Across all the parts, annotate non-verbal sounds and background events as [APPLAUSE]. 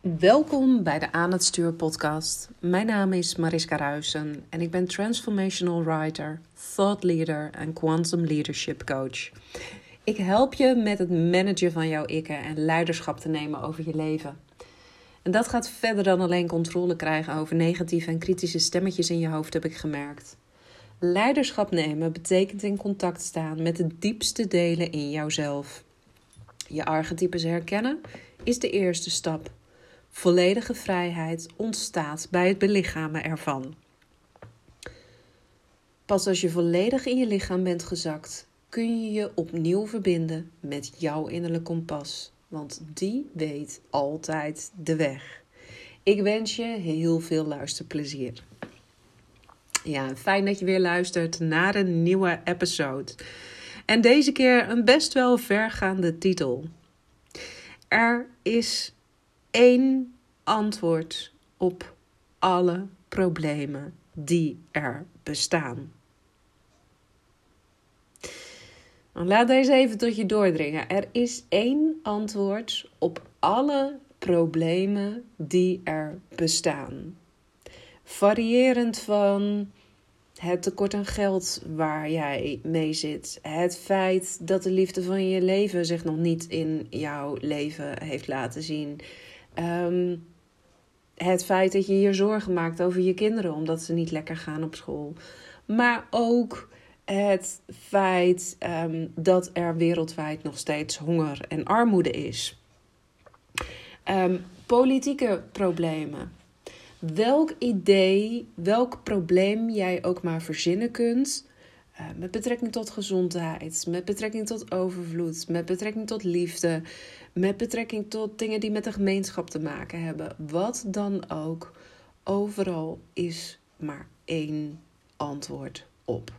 Welkom bij de Aan het Stuur podcast. Mijn naam is Mariska Ruisen en ik ben transformational writer, thought leader en quantum leadership coach. Ik help je met het managen van jouw ikken en leiderschap te nemen over je leven. En dat gaat verder dan alleen controle krijgen over negatieve en kritische stemmetjes in je hoofd, heb ik gemerkt. Leiderschap nemen betekent in contact staan met de diepste delen in jouzelf. Je archetypes herkennen is de eerste stap. Volledige vrijheid ontstaat bij het belichamen ervan. Pas als je volledig in je lichaam bent gezakt, kun je je opnieuw verbinden met jouw innerlijk kompas, want die weet altijd de weg. Ik wens je heel veel luisterplezier. Ja, fijn dat je weer luistert naar een nieuwe episode. En deze keer een best wel vergaande titel. Er is één antwoord op alle problemen die er bestaan. Laat deze even tot je doordringen. Er is één antwoord op alle problemen die er bestaan. Variërend van het tekort aan geld waar jij mee zit. Het feit dat de liefde van je leven zich nog niet in jouw leven heeft laten zien. Ehm, het feit dat je je zorgen maakt over je kinderen omdat ze niet lekker gaan op school. Maar ook het feit ehm, dat er wereldwijd nog steeds honger en armoede is. Ehm, politieke problemen. Welk idee, welk probleem jij ook maar verzinnen kunt. Uh, met betrekking tot gezondheid, met betrekking tot overvloed, met betrekking tot liefde, met betrekking tot dingen die met de gemeenschap te maken hebben. Wat dan ook. Overal is maar één antwoord op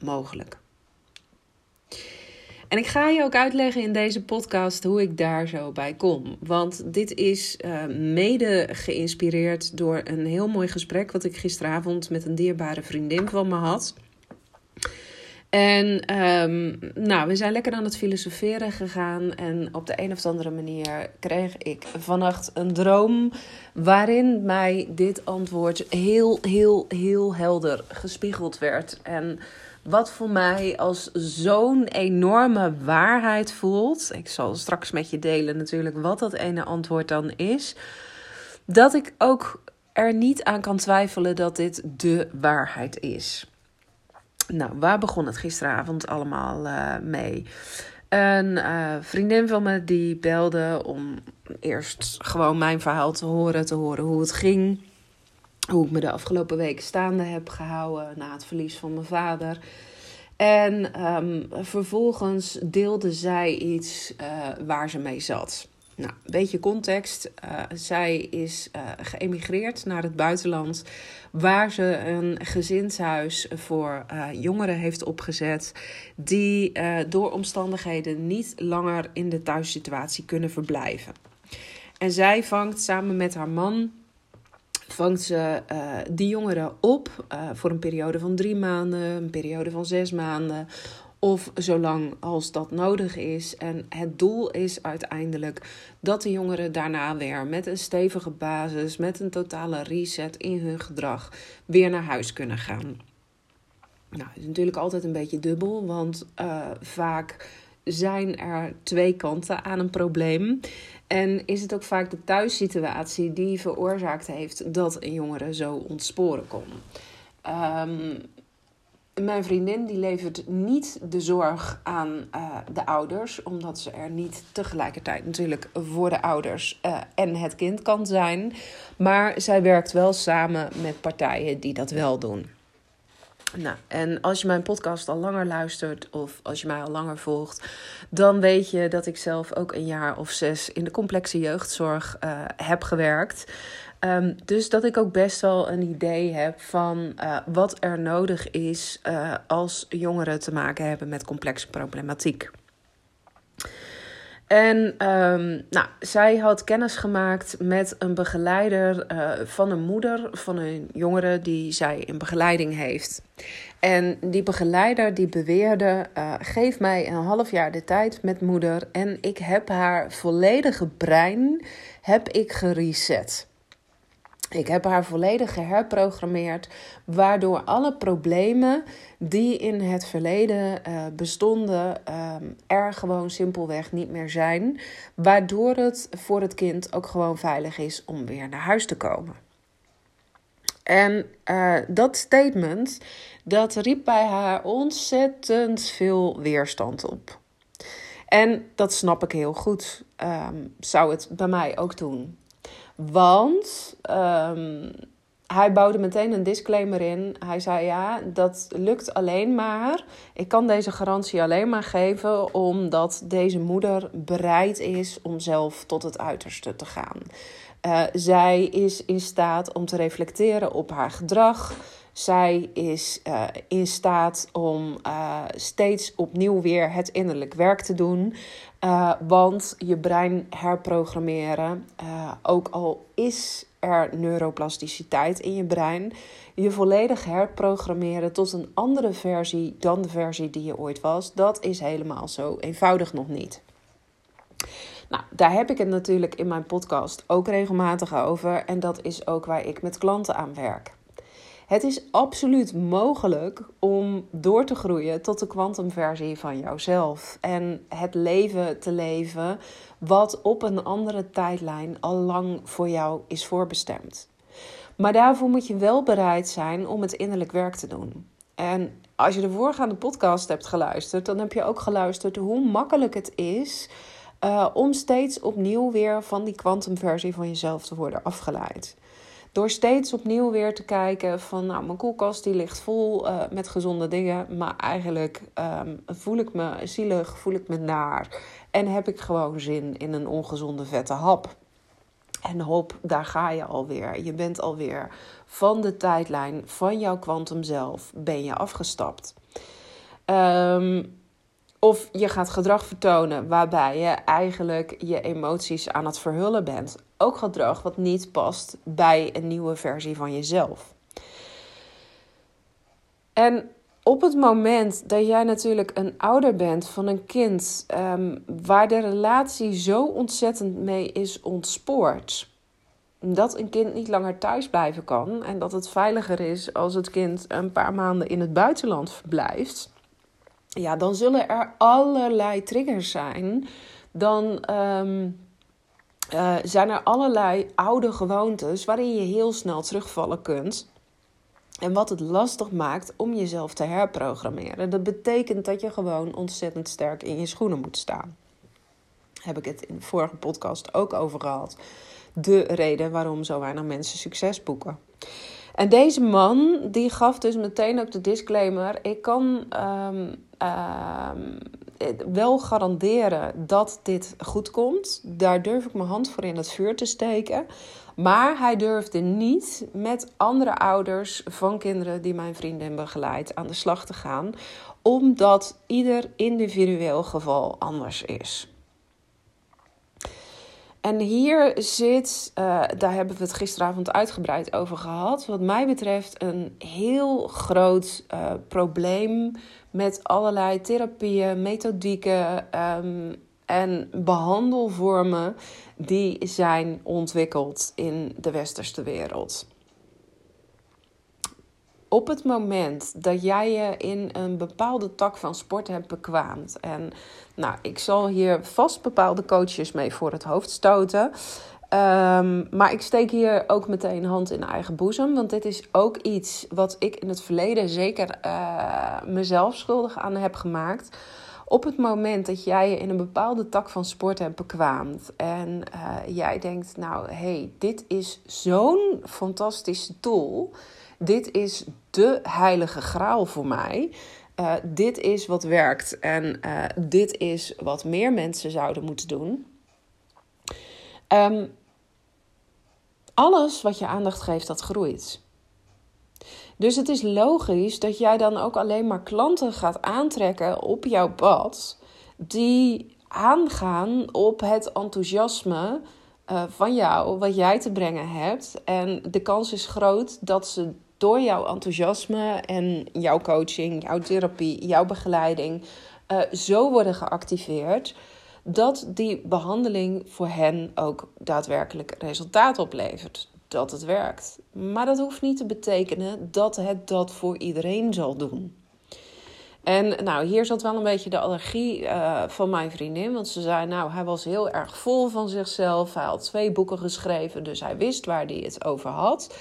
mogelijk. En ik ga je ook uitleggen in deze podcast hoe ik daar zo bij kom. Want dit is uh, mede geïnspireerd door een heel mooi gesprek wat ik gisteravond met een dierbare vriendin van me had. En um, nou, we zijn lekker aan het filosoferen gegaan. En op de een of andere manier kreeg ik vannacht een droom. waarin mij dit antwoord heel, heel, heel helder gespiegeld werd. En wat voor mij als zo'n enorme waarheid voelt. Ik zal straks met je delen natuurlijk wat dat ene antwoord dan is. Dat ik ook er niet aan kan twijfelen dat dit de waarheid is. Nou, waar begon het gisteravond allemaal uh, mee? Een uh, vriendin van me die belde om eerst gewoon mijn verhaal te horen, te horen hoe het ging. Hoe ik me de afgelopen weken staande heb gehouden na het verlies van mijn vader. En um, vervolgens deelde zij iets uh, waar ze mee zat. Nou, een beetje context. Uh, zij is uh, geëmigreerd naar het buitenland, waar ze een gezinshuis voor uh, jongeren heeft opgezet, die door omstandigheden niet langer in de thuissituatie kunnen verblijven. En zij vangt samen met haar man vangt ze die jongeren op voor een periode van drie maanden, een periode van zes maanden. Of zolang als dat nodig is. En het doel is uiteindelijk dat de jongeren daarna weer met een stevige basis, met een totale reset in hun gedrag, weer naar huis kunnen gaan. Nou, is natuurlijk altijd een beetje dubbel, want uh, vaak zijn er twee kanten aan een probleem. En is het ook vaak de thuissituatie die veroorzaakt heeft dat een jongere zo ontsporen kon. Um, mijn vriendin die levert niet de zorg aan uh, de ouders, omdat ze er niet tegelijkertijd natuurlijk voor de ouders uh, en het kind kan zijn. Maar zij werkt wel samen met partijen die dat wel doen. Nou, en als je mijn podcast al langer luistert of als je mij al langer volgt, dan weet je dat ik zelf ook een jaar of zes in de complexe jeugdzorg uh, heb gewerkt. Um, dus dat ik ook best wel een idee heb van uh, wat er nodig is uh, als jongeren te maken hebben met complexe problematiek. En um, nou, zij had kennis gemaakt met een begeleider uh, van een moeder van een jongere die zij in begeleiding heeft. En die begeleider die beweerde: geef mij een half jaar de tijd met moeder en ik heb haar volledige brein heb ik gereset. Ik heb haar volledig geherprogrammeerd, waardoor alle problemen die in het verleden uh, bestonden, uh, er gewoon simpelweg niet meer zijn. Waardoor het voor het kind ook gewoon veilig is om weer naar huis te komen. En uh, dat statement, dat riep bij haar ontzettend veel weerstand op. En dat snap ik heel goed. Um, zou het bij mij ook doen. Want um, hij bouwde meteen een disclaimer in. Hij zei: Ja, dat lukt alleen maar. Ik kan deze garantie alleen maar geven omdat deze moeder bereid is om zelf tot het uiterste te gaan. Uh, zij is in staat om te reflecteren op haar gedrag. Zij is uh, in staat om uh, steeds opnieuw weer het innerlijk werk te doen. Uh, want je brein herprogrammeren, ook al is er neuroplasticiteit in je brein, je volledig herprogrammeren tot een andere versie dan de versie die je ooit was, dat is helemaal zo eenvoudig nog niet. Nou, daar heb ik het natuurlijk in mijn podcast ook regelmatig over en dat is ook waar ik met klanten aan werk. Het is absoluut mogelijk om door te groeien tot de kwantumversie van jouzelf. En het leven te leven wat op een andere tijdlijn al lang voor jou is voorbestemd. Maar daarvoor moet je wel bereid zijn om het innerlijk werk te doen. En als je de voorgaande podcast hebt geluisterd, dan heb je ook geluisterd hoe makkelijk het is uh, om steeds opnieuw weer van die kwantumversie van jezelf te worden afgeleid. Door steeds opnieuw weer te kijken van, nou, mijn koelkast die ligt vol uh, met gezonde dingen, maar eigenlijk um, voel ik me zielig, voel ik me naar en heb ik gewoon zin in een ongezonde vette hap. En hop, daar ga je alweer. Je bent alweer van de tijdlijn van jouw kwantum zelf ben je afgestapt. Um, of je gaat gedrag vertonen waarbij je eigenlijk je emoties aan het verhullen bent. Ook gedrag wat niet past bij een nieuwe versie van jezelf. En op het moment dat jij natuurlijk een ouder bent van een kind um, waar de relatie zo ontzettend mee is ontspoord. Dat een kind niet langer thuis blijven kan en dat het veiliger is als het kind een paar maanden in het buitenland verblijft ja, dan zullen er allerlei triggers zijn. Dan um, uh, zijn er allerlei oude gewoontes waarin je heel snel terugvallen kunt. En wat het lastig maakt om jezelf te herprogrammeren. Dat betekent dat je gewoon ontzettend sterk in je schoenen moet staan. Heb ik het in de vorige podcast ook over gehad. De reden waarom zo weinig mensen succes boeken. En deze man die gaf dus meteen ook de disclaimer: ik kan um, um, wel garanderen dat dit goed komt. Daar durf ik mijn hand voor in het vuur te steken. Maar hij durfde niet met andere ouders van kinderen die mijn vriendin begeleidt aan de slag te gaan, omdat ieder individueel geval anders is. En hier zit, uh, daar hebben we het gisteravond uitgebreid over gehad, wat mij betreft een heel groot uh, probleem met allerlei therapieën, methodieken um, en behandelvormen die zijn ontwikkeld in de westerse wereld op het moment dat jij je in een bepaalde tak van sport hebt bekwaamd. En nou, ik zal hier vast bepaalde coaches mee voor het hoofd stoten. Um, maar ik steek hier ook meteen hand in eigen boezem. Want dit is ook iets wat ik in het verleden zeker uh, mezelf schuldig aan heb gemaakt. Op het moment dat jij je in een bepaalde tak van sport hebt bekwaamd en uh, jij denkt, nou hé, hey, dit is zo'n fantastische tool. Dit is de heilige graal voor mij. Uh, dit is wat werkt en uh, dit is wat meer mensen zouden moeten doen. Um, alles wat je aandacht geeft, dat groeit. Dus het is logisch dat jij dan ook alleen maar klanten gaat aantrekken op jouw pad die aangaan op het enthousiasme uh, van jou, wat jij te brengen hebt. En de kans is groot dat ze door jouw enthousiasme en jouw coaching, jouw therapie, jouw begeleiding uh, zo worden geactiveerd dat die behandeling voor hen ook daadwerkelijk resultaat oplevert. Dat het werkt. Maar dat hoeft niet te betekenen dat het dat voor iedereen zal doen. En nou, hier zat wel een beetje de allergie uh, van mijn vriendin. Want ze zei, nou, hij was heel erg vol van zichzelf. Hij had twee boeken geschreven, dus hij wist waar hij het over had.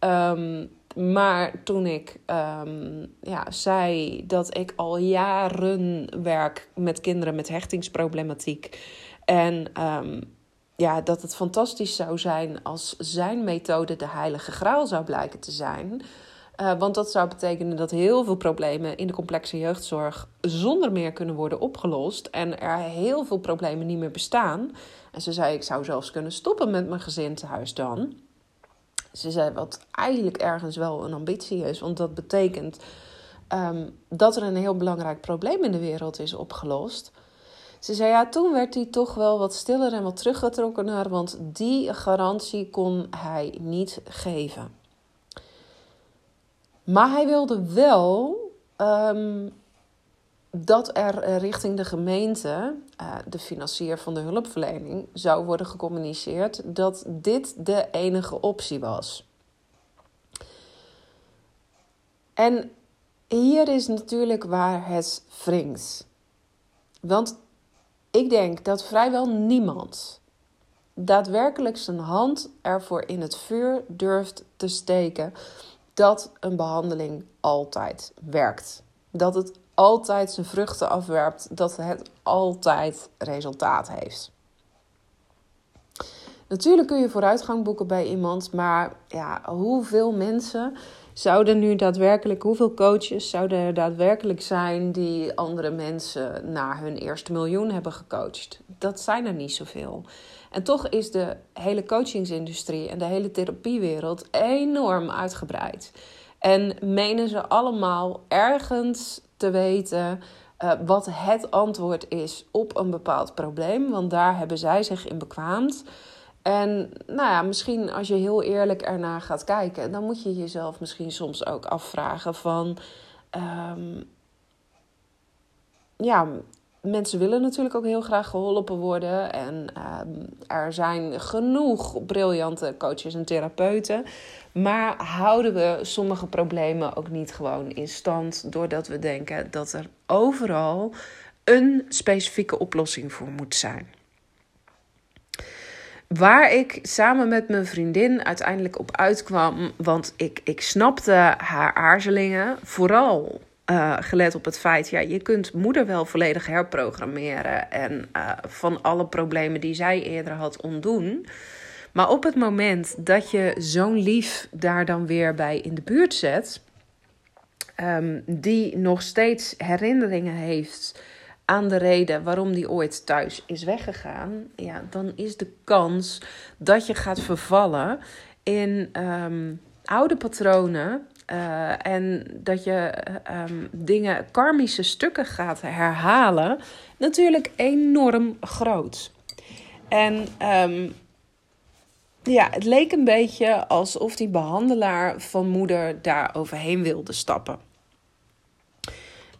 Um, maar toen ik um, ja, zei dat ik al jaren werk met kinderen met hechtingsproblematiek. En um, ja, dat het fantastisch zou zijn als zijn methode de heilige graal zou blijken te zijn. Uh, want dat zou betekenen dat heel veel problemen in de complexe jeugdzorg zonder meer kunnen worden opgelost. En er heel veel problemen niet meer bestaan. En ze zei: Ik zou zelfs kunnen stoppen met mijn gezin dan. Ze zei wat eigenlijk ergens wel een ambitie is, want dat betekent um, dat er een heel belangrijk probleem in de wereld is opgelost. Ze zei ja, toen werd hij toch wel wat stiller en wat teruggetrokkener, want die garantie kon hij niet geven. Maar hij wilde wel um, dat er richting de gemeente, uh, de financier van de hulpverlening, zou worden gecommuniceerd dat dit de enige optie was. En hier is natuurlijk waar het wringt. Want ik denk dat vrijwel niemand daadwerkelijk zijn hand ervoor in het vuur durft te steken dat een behandeling altijd werkt. Dat het altijd zijn vruchten afwerpt, dat het altijd resultaat heeft. Natuurlijk kun je vooruitgang boeken bij iemand, maar ja, hoeveel mensen zouden nu daadwerkelijk, hoeveel coaches zouden er daadwerkelijk zijn die andere mensen naar hun eerste miljoen hebben gecoacht? Dat zijn er niet zoveel. En toch is de hele coachingsindustrie en de hele therapiewereld enorm uitgebreid. En menen ze allemaal ergens te weten uh, wat het antwoord is op een bepaald probleem. Want daar hebben zij zich in bekwaamd. En nou ja, misschien als je heel eerlijk ernaar gaat kijken, dan moet je jezelf misschien soms ook afvragen van. Um, ja, mensen willen natuurlijk ook heel graag geholpen worden. En um, er zijn genoeg briljante coaches en therapeuten. Maar houden we sommige problemen ook niet gewoon in stand doordat we denken dat er overal een specifieke oplossing voor moet zijn? Waar ik samen met mijn vriendin uiteindelijk op uitkwam, want ik, ik snapte haar aarzelingen, vooral uh, gelet op het feit, ja, je kunt moeder wel volledig herprogrammeren en uh, van alle problemen die zij eerder had ontdoen. Maar op het moment dat je zo'n lief daar dan weer bij in de buurt zet, um, die nog steeds herinneringen heeft aan de reden waarom die ooit thuis is weggegaan, ja, dan is de kans dat je gaat vervallen in um, oude patronen. Uh, en dat je um, dingen, karmische stukken gaat herhalen, natuurlijk enorm groot. En um, ja, het leek een beetje alsof die behandelaar van moeder daar overheen wilde stappen.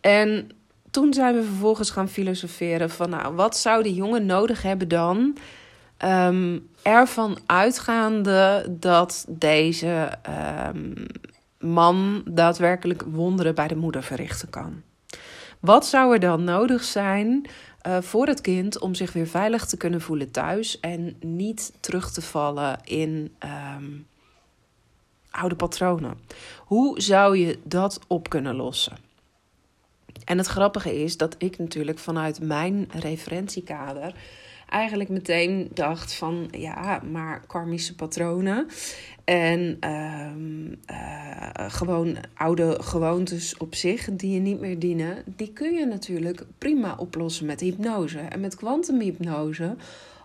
En toen zijn we vervolgens gaan filosoferen van, nou, wat zou die jongen nodig hebben dan? Um, ervan uitgaande dat deze man daadwerkelijk wonderen bij de moeder verrichten kan. Wat zou er dan nodig zijn uh, voor het kind om zich weer veilig te kunnen voelen thuis en niet terug te vallen in um, oude patronen. Hoe zou je dat op kunnen lossen? En het grappige is dat ik natuurlijk vanuit mijn referentiekader eigenlijk meteen dacht van ja, maar karmische patronen en um, uh, gewoon oude gewoontes op zich die je niet meer dienen, die kun je natuurlijk prima oplossen met hypnose. En met kwantumhypnose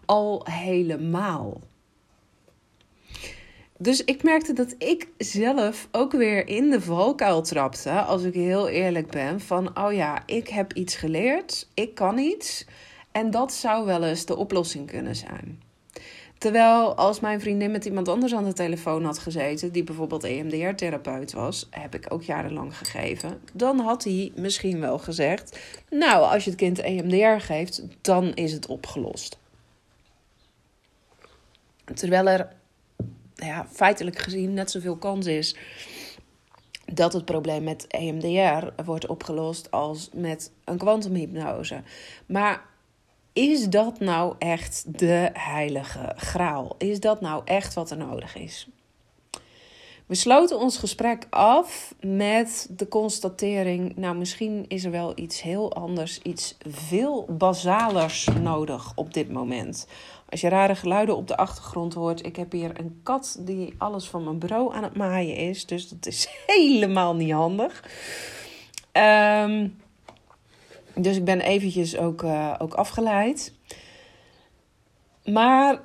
al helemaal. Dus ik merkte dat ik zelf ook weer in de valkuil trapte, als ik heel eerlijk ben, van oh ja, ik heb iets geleerd, ik kan iets. En dat zou wel eens de oplossing kunnen zijn. Terwijl als mijn vriendin met iemand anders aan de telefoon had gezeten, die bijvoorbeeld EMDR-therapeut was, heb ik ook jarenlang gegeven, dan had hij misschien wel gezegd: Nou, als je het kind EMDR geeft, dan is het opgelost. Terwijl er ja, feitelijk gezien net zoveel kans is dat het probleem met EMDR wordt opgelost als met een kwantumhypnose. Maar is dat nou echt de heilige graal? Is dat nou echt wat er nodig is? We sloten ons gesprek af met de constatering: nou, misschien is er wel iets heel anders, iets veel basalers nodig op dit moment. Als je rare geluiden op de achtergrond hoort, ik heb hier een kat die alles van mijn bureau aan het maaien is, dus dat is [LAUGHS] helemaal niet handig. Um, dus ik ben eventjes ook, uh, ook afgeleid. Maar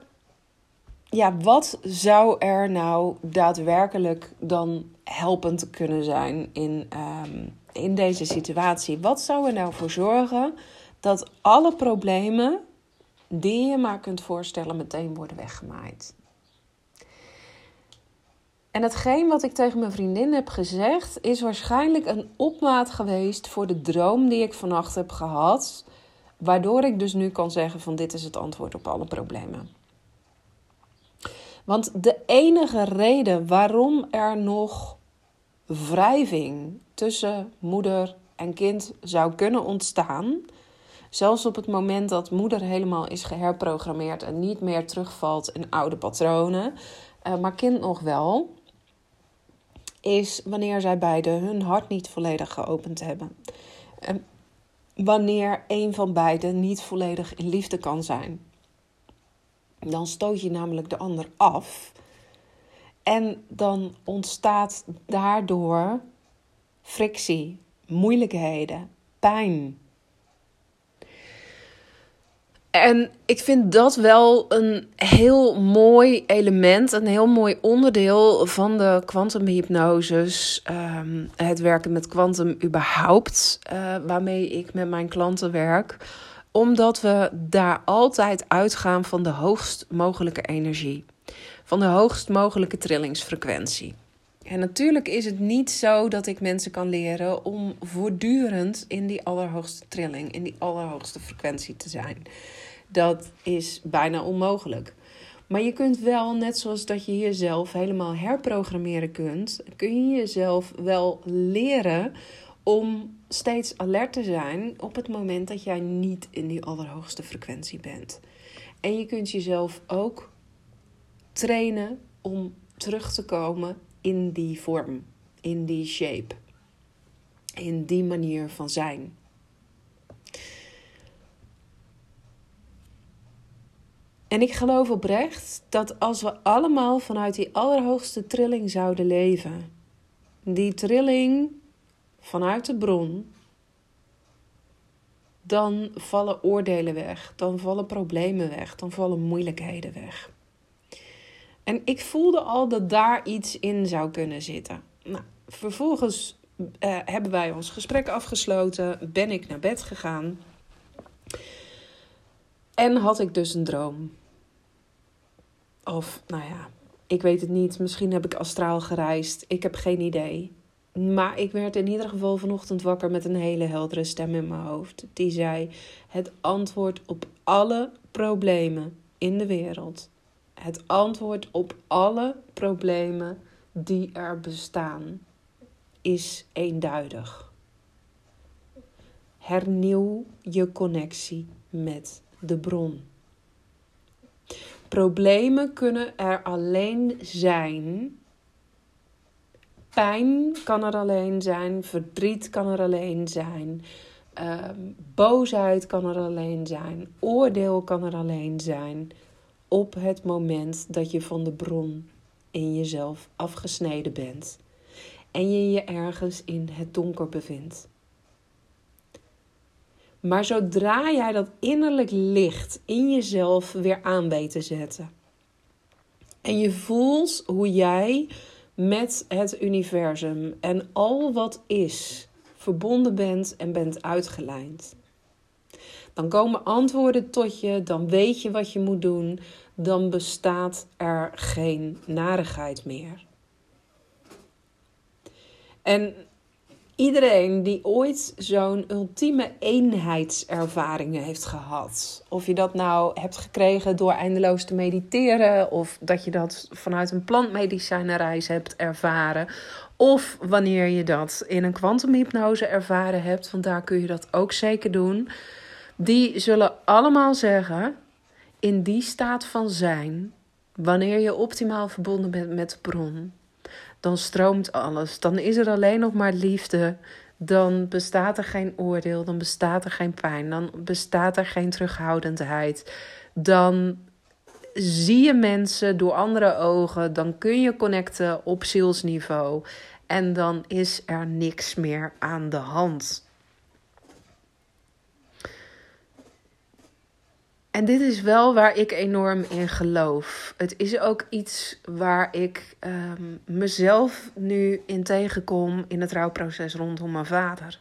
ja, wat zou er nou daadwerkelijk dan helpend kunnen zijn in, um, in deze situatie? Wat zou er nou voor zorgen dat alle problemen die je maar kunt voorstellen meteen worden weggemaaid? En hetgeen wat ik tegen mijn vriendin heb gezegd, is waarschijnlijk een opmaat geweest voor de droom die ik vannacht heb gehad. Waardoor ik dus nu kan zeggen van dit is het antwoord op alle problemen. Want de enige reden waarom er nog wrijving tussen moeder en kind zou kunnen ontstaan, zelfs op het moment dat moeder helemaal is geherprogrammeerd en niet meer terugvalt in oude patronen, eh, maar kind nog wel, is wanneer zij beiden hun hart niet volledig geopend hebben. En wanneer een van beiden niet volledig in liefde kan zijn. Dan stoot je namelijk de ander af. En dan ontstaat daardoor frictie, moeilijkheden, pijn. En ik vind dat wel een heel mooi element, een heel mooi onderdeel van de kwantumhypnoses. Um, het werken met kwantum überhaupt, uh, waarmee ik met mijn klanten werk. Omdat we daar altijd uitgaan van de hoogst mogelijke energie. Van de hoogst mogelijke trillingsfrequentie. En natuurlijk is het niet zo dat ik mensen kan leren om voortdurend in die allerhoogste trilling, in die allerhoogste frequentie te zijn. Dat is bijna onmogelijk. Maar je kunt wel, net zoals dat je jezelf helemaal herprogrammeren kunt, kun je jezelf wel leren om steeds alert te zijn op het moment dat jij niet in die allerhoogste frequentie bent. En je kunt jezelf ook trainen om terug te komen in die vorm, in die shape, in die manier van zijn. En ik geloof oprecht dat als we allemaal vanuit die allerhoogste trilling zouden leven, die trilling vanuit de bron, dan vallen oordelen weg, dan vallen problemen weg, dan vallen moeilijkheden weg. En ik voelde al dat daar iets in zou kunnen zitten. Nou, vervolgens uh, hebben wij ons gesprek afgesloten, ben ik naar bed gegaan en had ik dus een droom. Of, nou ja, ik weet het niet. Misschien heb ik astraal gereisd. Ik heb geen idee. Maar ik werd in ieder geval vanochtend wakker met een hele heldere stem in mijn hoofd. Die zei: Het antwoord op alle problemen in de wereld. Het antwoord op alle problemen die er bestaan is eenduidig. Hernieuw je connectie met de bron. Problemen kunnen er alleen zijn. Pijn kan er alleen zijn. Verdriet kan er alleen zijn. Ehm, boosheid kan er alleen zijn. Oordeel kan er alleen zijn. Op het moment dat je van de bron in jezelf afgesneden bent. En je je ergens in het donker bevindt. Maar zodra jij dat innerlijk licht in jezelf weer aan weet te zetten. En je voelt hoe jij met het universum en al wat is verbonden bent en bent uitgelijnd. Dan komen antwoorden tot je, dan weet je wat je moet doen, dan bestaat er geen narigheid meer. En iedereen die ooit zo'n ultieme eenheidservaring heeft gehad. Of je dat nou hebt gekregen door eindeloos te mediteren, of dat je dat vanuit een plantmedicijnenreis hebt ervaren, of wanneer je dat in een kwantumhypnose ervaren hebt, want daar kun je dat ook zeker doen. Die zullen allemaal zeggen: in die staat van zijn, wanneer je optimaal verbonden bent met de bron, dan stroomt alles. Dan is er alleen nog maar liefde. Dan bestaat er geen oordeel, dan bestaat er geen pijn, dan bestaat er geen terughoudendheid. Dan zie je mensen door andere ogen, dan kun je connecten op zielsniveau en dan is er niks meer aan de hand. En dit is wel waar ik enorm in geloof. Het is ook iets waar ik ehm, mezelf nu in tegenkom in het rouwproces rondom mijn vader.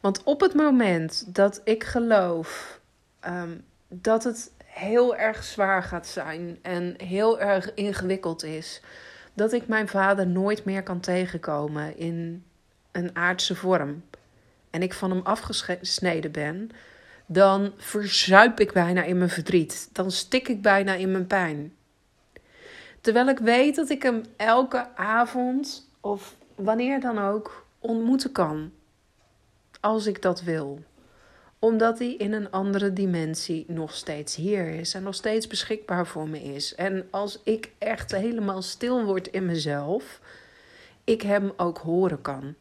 Want op het moment dat ik geloof ehm, dat het heel erg zwaar gaat zijn en heel erg ingewikkeld is, dat ik mijn vader nooit meer kan tegenkomen in een aardse vorm en ik van hem afgesneden ben, dan verzuip ik bijna in mijn verdriet. Dan stik ik bijna in mijn pijn. Terwijl ik weet dat ik hem elke avond of wanneer dan ook ontmoeten kan. Als ik dat wil omdat hij in een andere dimensie nog steeds hier is en nog steeds beschikbaar voor me is. En als ik echt helemaal stil word in mezelf, ik hem ook horen kan.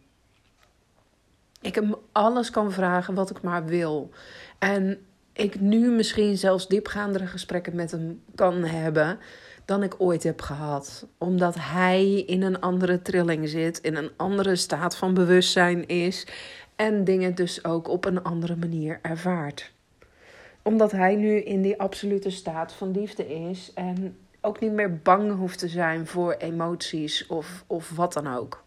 Ik hem alles kan vragen wat ik maar wil. En ik nu misschien zelfs diepgaandere gesprekken met hem kan hebben dan ik ooit heb gehad. Omdat hij in een andere trilling zit, in een andere staat van bewustzijn is en dingen dus ook op een andere manier ervaart. Omdat hij nu in die absolute staat van liefde is en ook niet meer bang hoeft te zijn voor emoties of, of wat dan ook.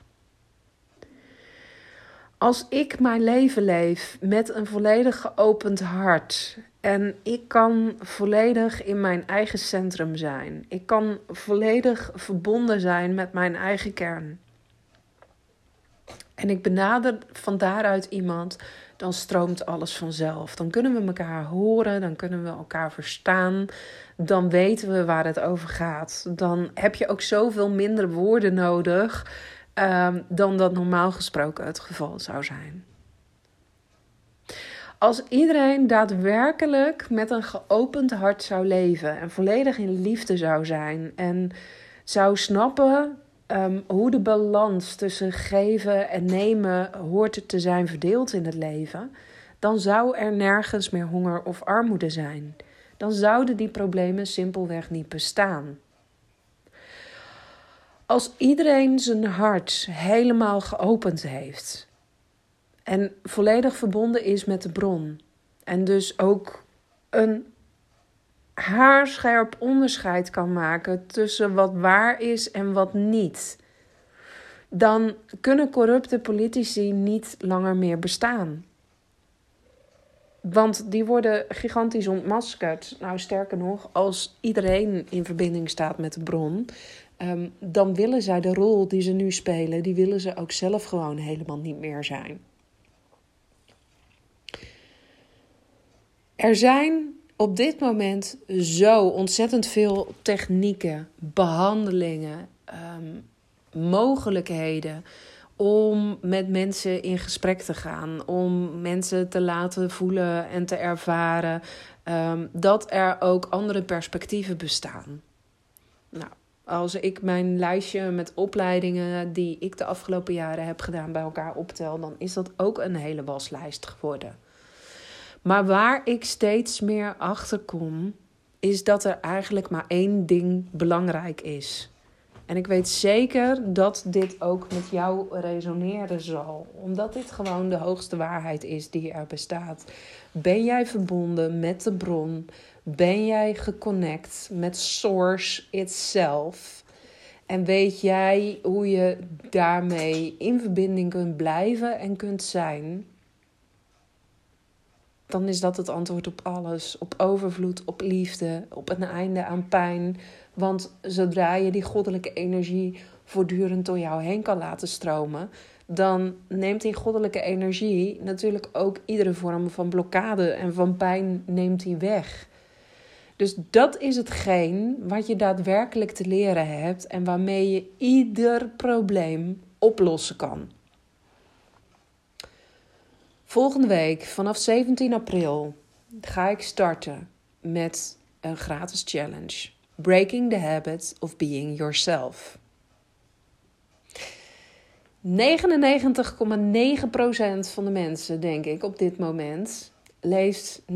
Als ik mijn leven leef met een volledig geopend hart en ik kan volledig in mijn eigen centrum zijn, ik kan volledig verbonden zijn met mijn eigen kern en ik benader van daaruit iemand, dan stroomt alles vanzelf. Dan kunnen we elkaar horen, dan kunnen we elkaar verstaan, dan weten we waar het over gaat. Dan heb je ook zoveel minder woorden nodig um, dan dat normaal gesproken het geval zou zijn. Als iedereen daadwerkelijk met een geopend hart zou leven en volledig in liefde zou zijn en zou snappen um, hoe de balans tussen geven en nemen hoort te zijn verdeeld in het leven, dan zou er nergens meer honger of armoede zijn. Dan zouden die problemen simpelweg niet bestaan. Als iedereen zijn hart helemaal geopend heeft en volledig verbonden is met de bron, en dus ook een haarscherp onderscheid kan maken tussen wat waar is en wat niet, dan kunnen corrupte politici niet langer meer bestaan. Want die worden gigantisch ontmaskerd. Nou, sterker nog, als iedereen in verbinding staat met de bron, um, dan willen zij de rol die ze nu spelen, die willen ze ook zelf gewoon helemaal niet meer zijn. Er zijn op dit moment zo ontzettend veel technieken, behandelingen, um, mogelijkheden om met mensen in gesprek te gaan, om mensen te laten voelen en te ervaren um, dat er ook andere perspectieven bestaan. Nou, als ik mijn lijstje met opleidingen die ik de afgelopen jaren heb gedaan bij elkaar optel, dan is dat ook een hele waslijst geworden. Maar waar ik steeds meer achter kom, is dat er eigenlijk maar één ding belangrijk is. En ik weet zeker dat dit ook met jou resoneren zal, omdat dit gewoon de hoogste waarheid is die er bestaat. Ben jij verbonden met de bron? Ben jij geconnect met Source itself? En weet jij hoe je daarmee in verbinding kunt blijven en kunt zijn? dan is dat het antwoord op alles. Op overvloed, op liefde, op een einde aan pijn. Want zodra je die goddelijke energie voortdurend door jou heen kan laten stromen, dan neemt die goddelijke energie natuurlijk ook iedere vorm van blokkade en van pijn neemt die weg. Dus dat is hetgeen wat je daadwerkelijk te leren hebt en waarmee je ieder probleem oplossen kan. Volgende week, vanaf 17 april, ga ik starten met een gratis challenge. Breaking the Habit of Being Yourself. 99,9% van de mensen, denk ik, op dit moment leest 99,9%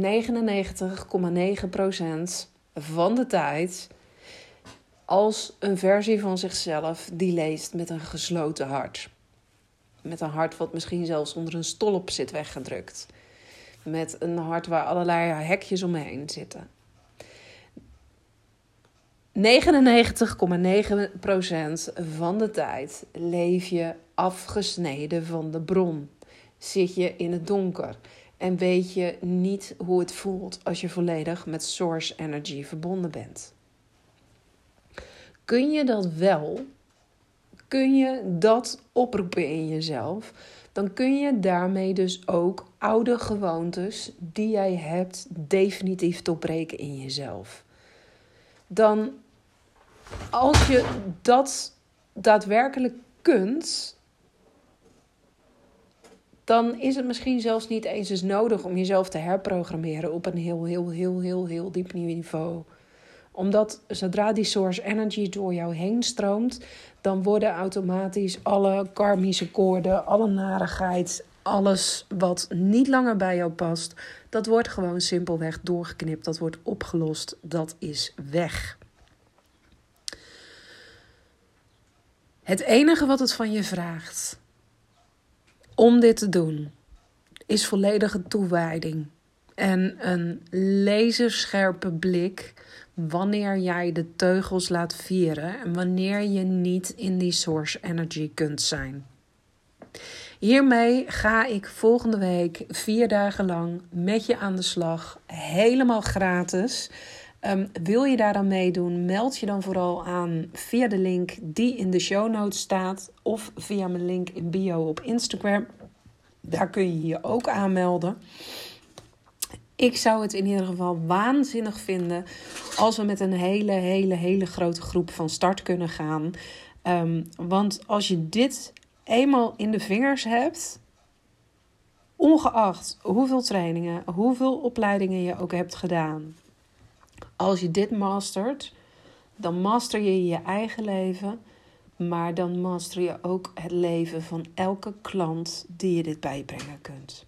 van de tijd als een versie van zichzelf die leest met een gesloten hart. Met een hart wat misschien zelfs onder een stolp zit weggedrukt. Met een hart waar allerlei hekjes omheen zitten. 99,9% van de tijd leef je afgesneden van de bron. Zit je in het donker en weet je niet hoe het voelt als je volledig met source energy verbonden bent. Kun je dat wel? Kun je dat oproepen in jezelf? Dan kun je daarmee dus ook oude gewoontes die jij hebt definitief doorbreken in jezelf. Dan als je dat daadwerkelijk kunt, dan is het misschien zelfs niet eens eens nodig om jezelf te herprogrammeren op een heel, heel, heel, heel, heel diep niveau. Omdat zodra die source energy door jou heen stroomt, dan worden automatisch alle karmische koorden, alle narigheid, alles wat niet langer bij jou past, dat wordt gewoon simpelweg doorgeknipt, dat wordt opgelost, dat is weg. Het enige wat het van je vraagt om dit te doen is volledige toewijding en een laserscherpe blik wanneer jij de teugels laat vieren en wanneer je niet in die source energy kunt zijn. Hiermee ga ik volgende week vier dagen lang met je aan de slag, helemaal gratis. Um, wil je daar aan meedoen? Meld je dan vooral aan via de link die in de show notes staat of via mijn link in bio op Instagram. Daar kun je je ook aanmelden. Ik zou het in ieder geval waanzinnig vinden als we met een hele, hele, hele grote groep van start kunnen gaan. Um, want als je dit eenmaal in de vingers hebt, ongeacht hoeveel trainingen, hoeveel opleidingen je ook hebt gedaan, als je dit mastert, dan master je je eigen leven, maar dan master je ook het leven van elke klant die je dit bijbrengen kunt.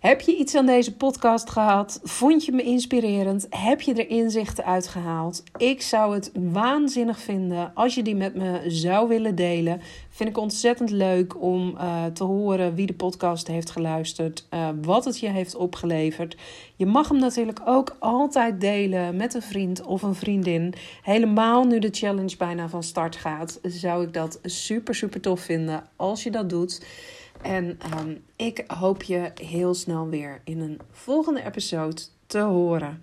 Heb je iets aan deze podcast gehad? Vond je me inspirerend? Heb je er inzichten uit gehaald? Ik zou het waanzinnig vinden als je die met me zou willen delen. Vind ik ontzettend leuk om uh, te horen wie de podcast heeft geluisterd, uh, wat het je heeft opgeleverd. Je mag hem natuurlijk ook altijd delen met een vriend of een vriendin. Helemaal nu de challenge bijna van start gaat, zou ik dat super, super tof vinden als je dat doet. En um, ik hoop je heel snel weer in een volgende episode te horen.